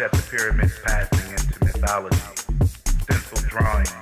step the pyramids passing into mythology, stencil drawings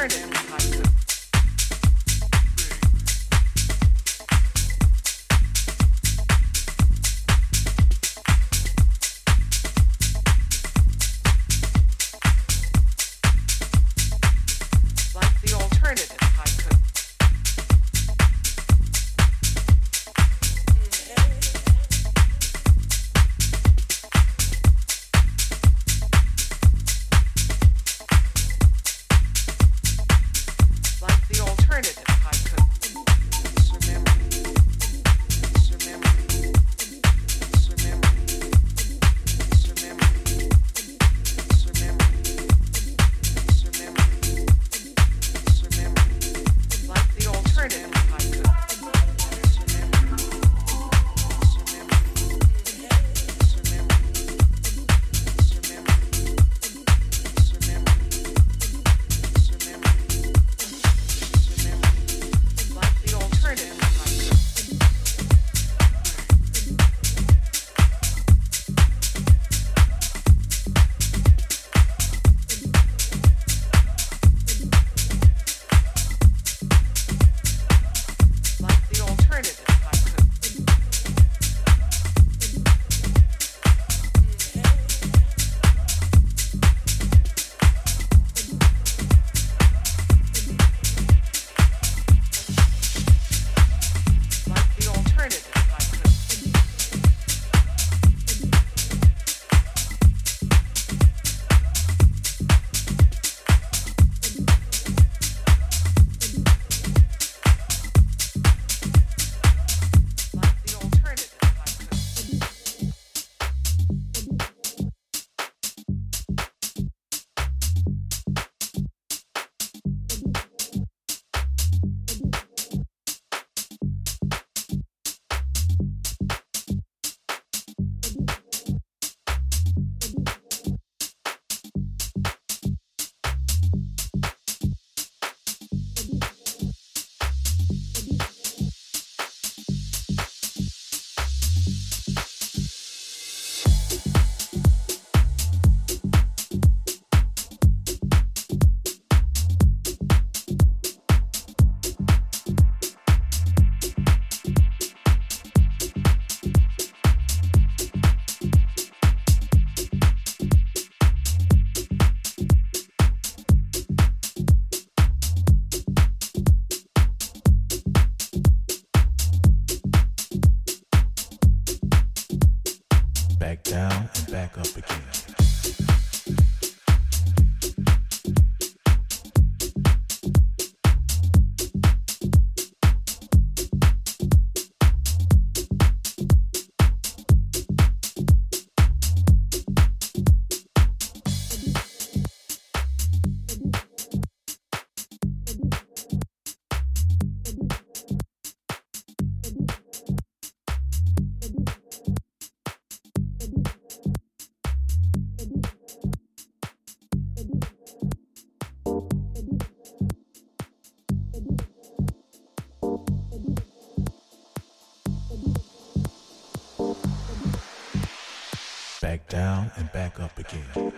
heard it. Back down and back up again.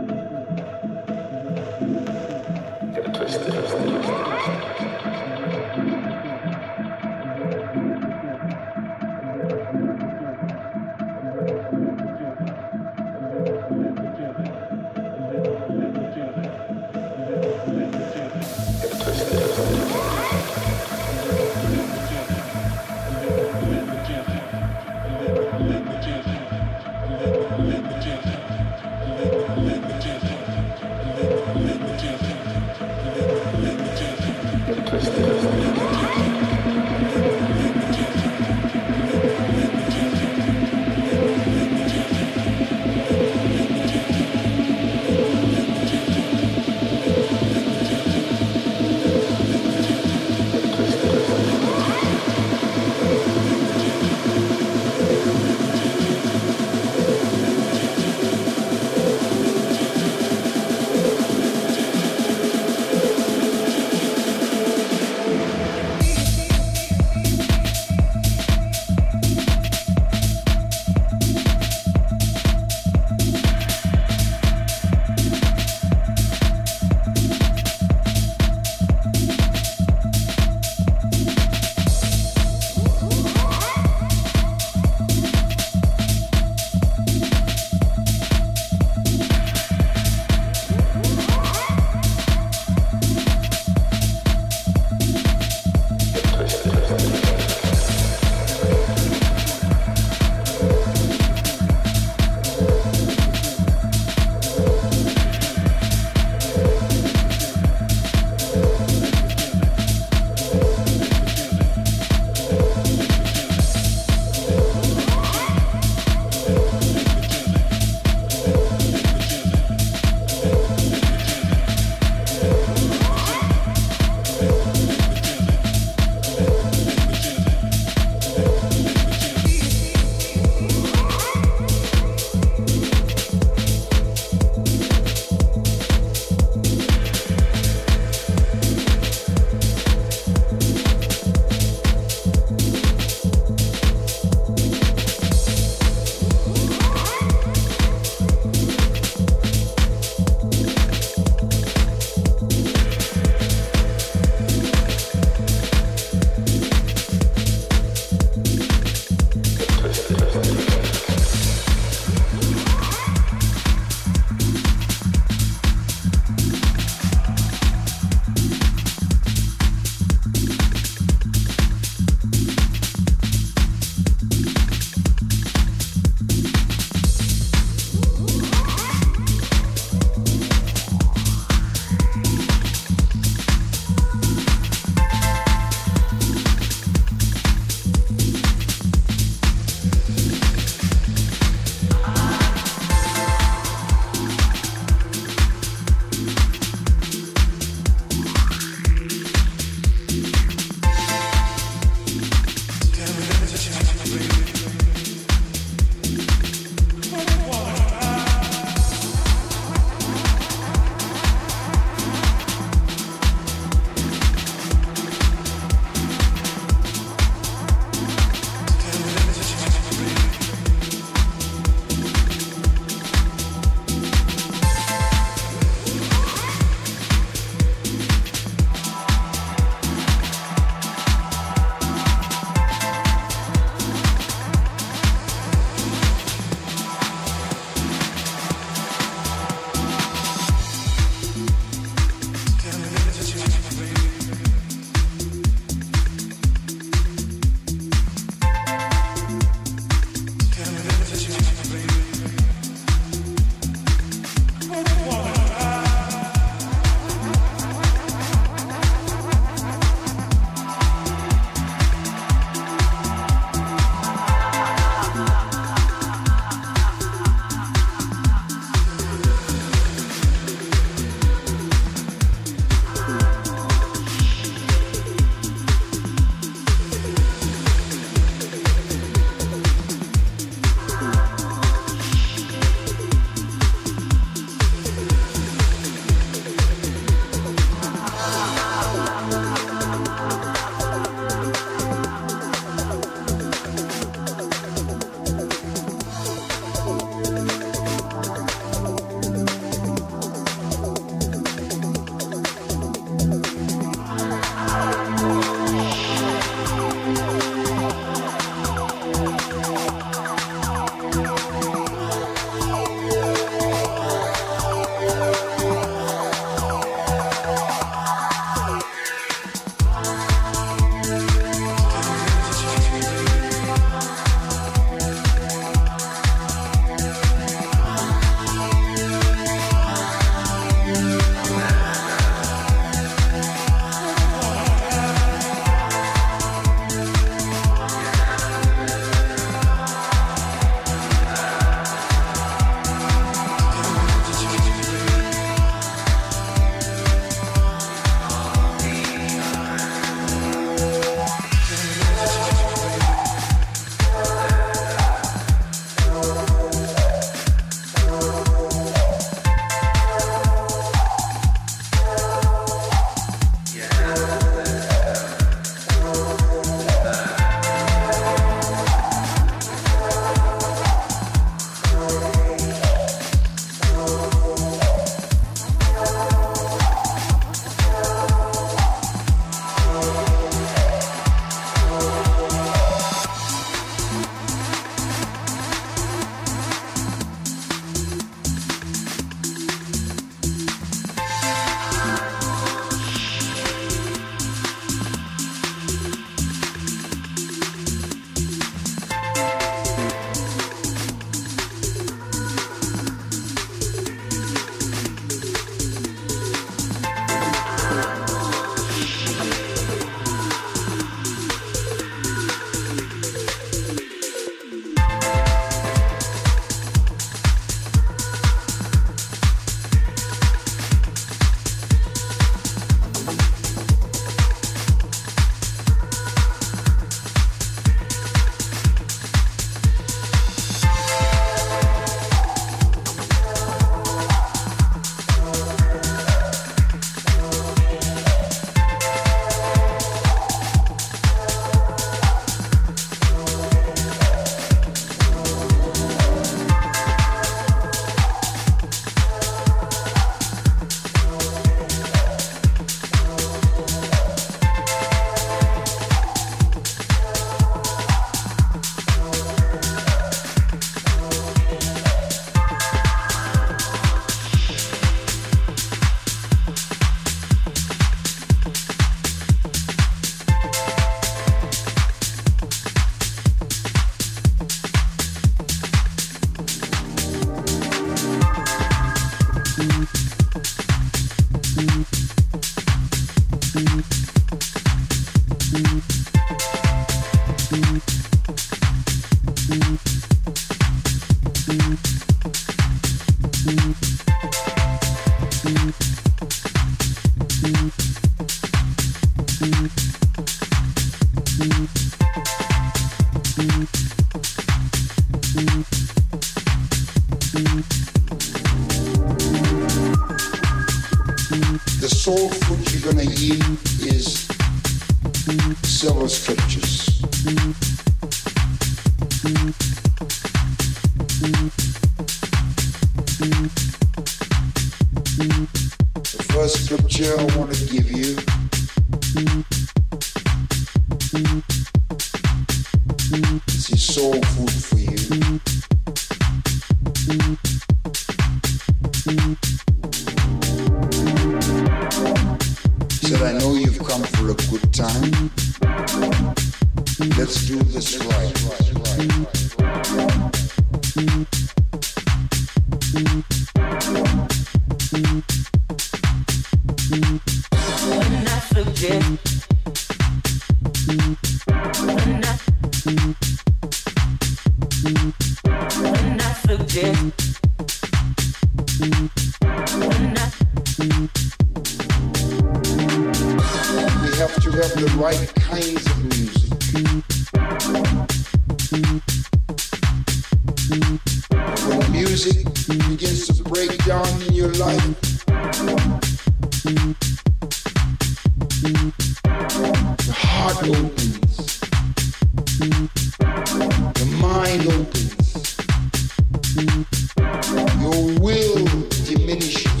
diminishes.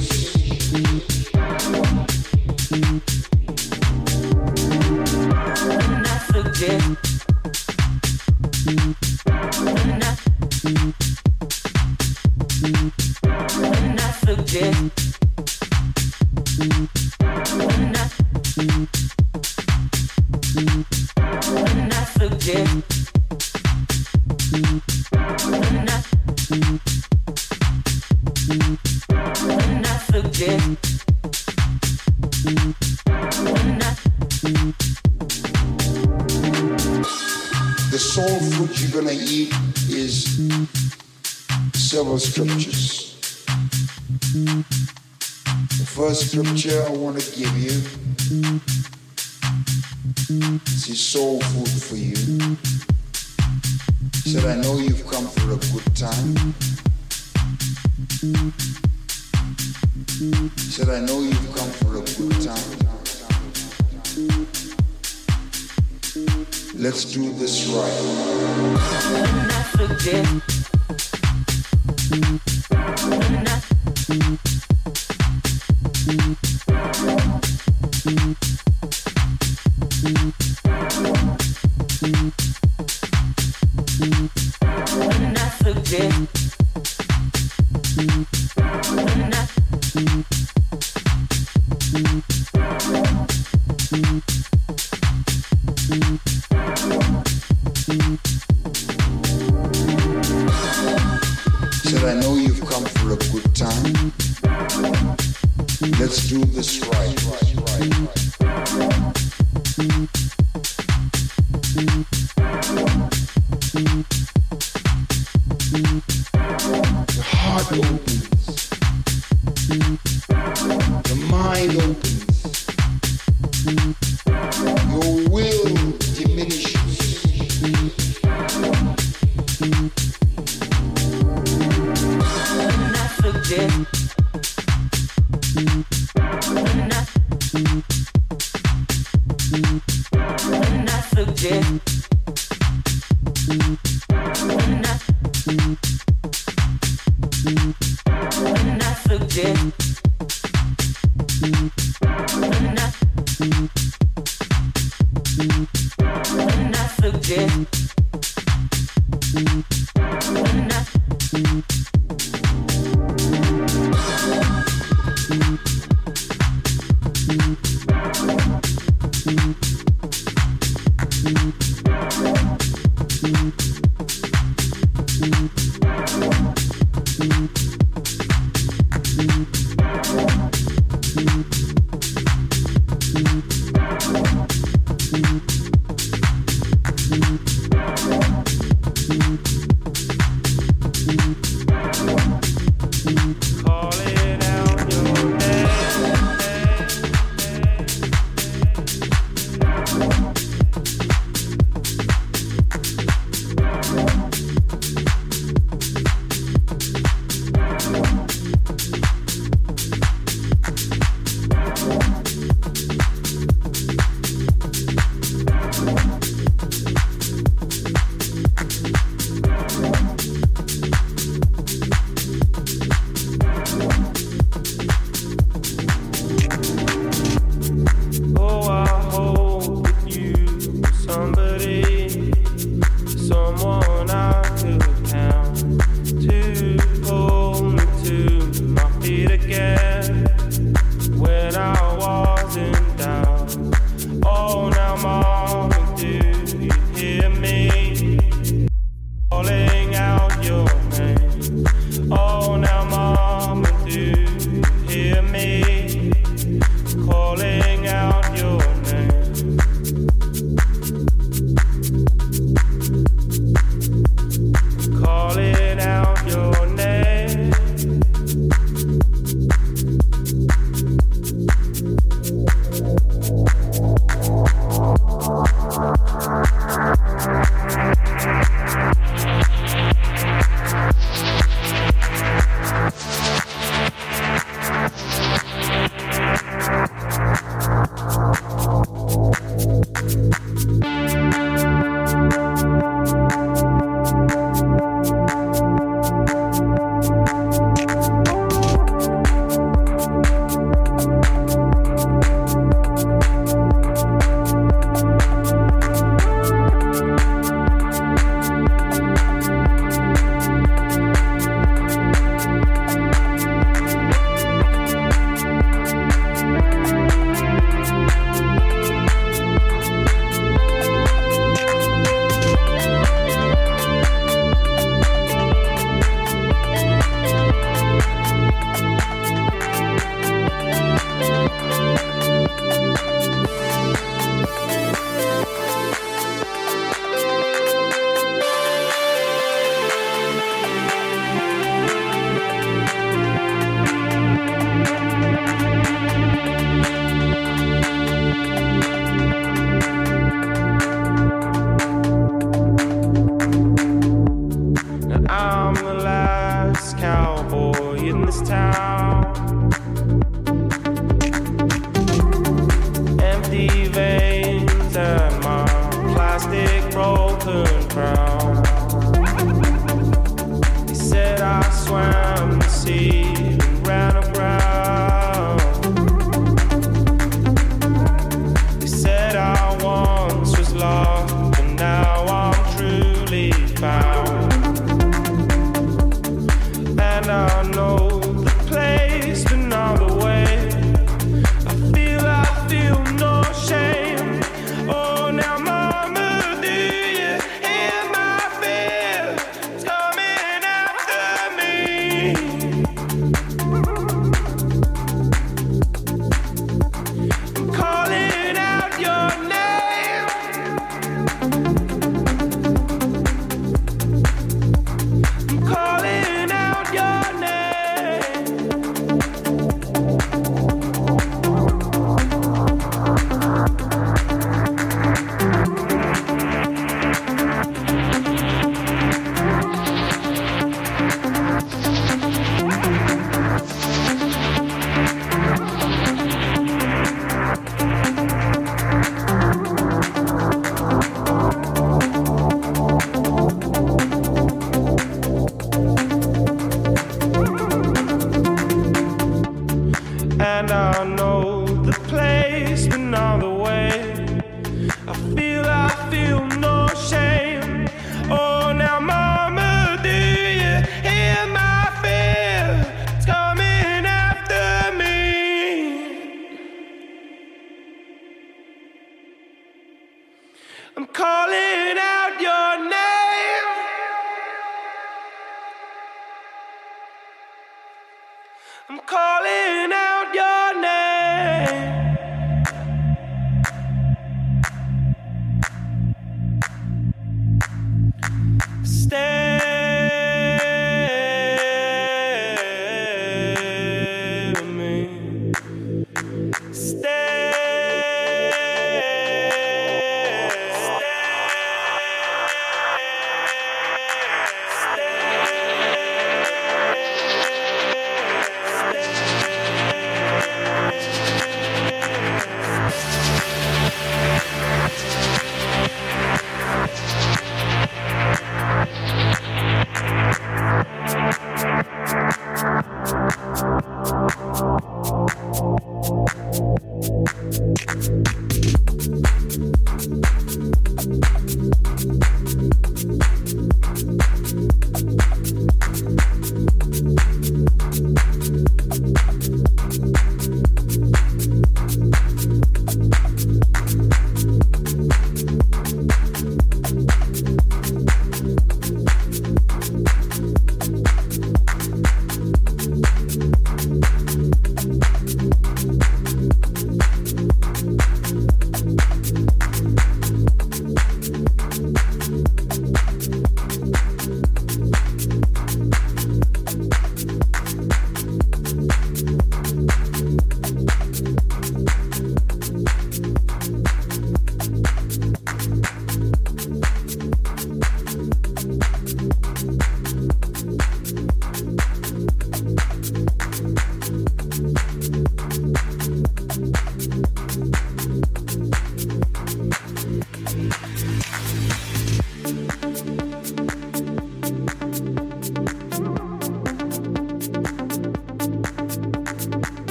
scripture I want to give you This is soul food for you. He said, I know you've come for a good time. He said, I know you've come for a good time. Let's do this right. When I forget, when I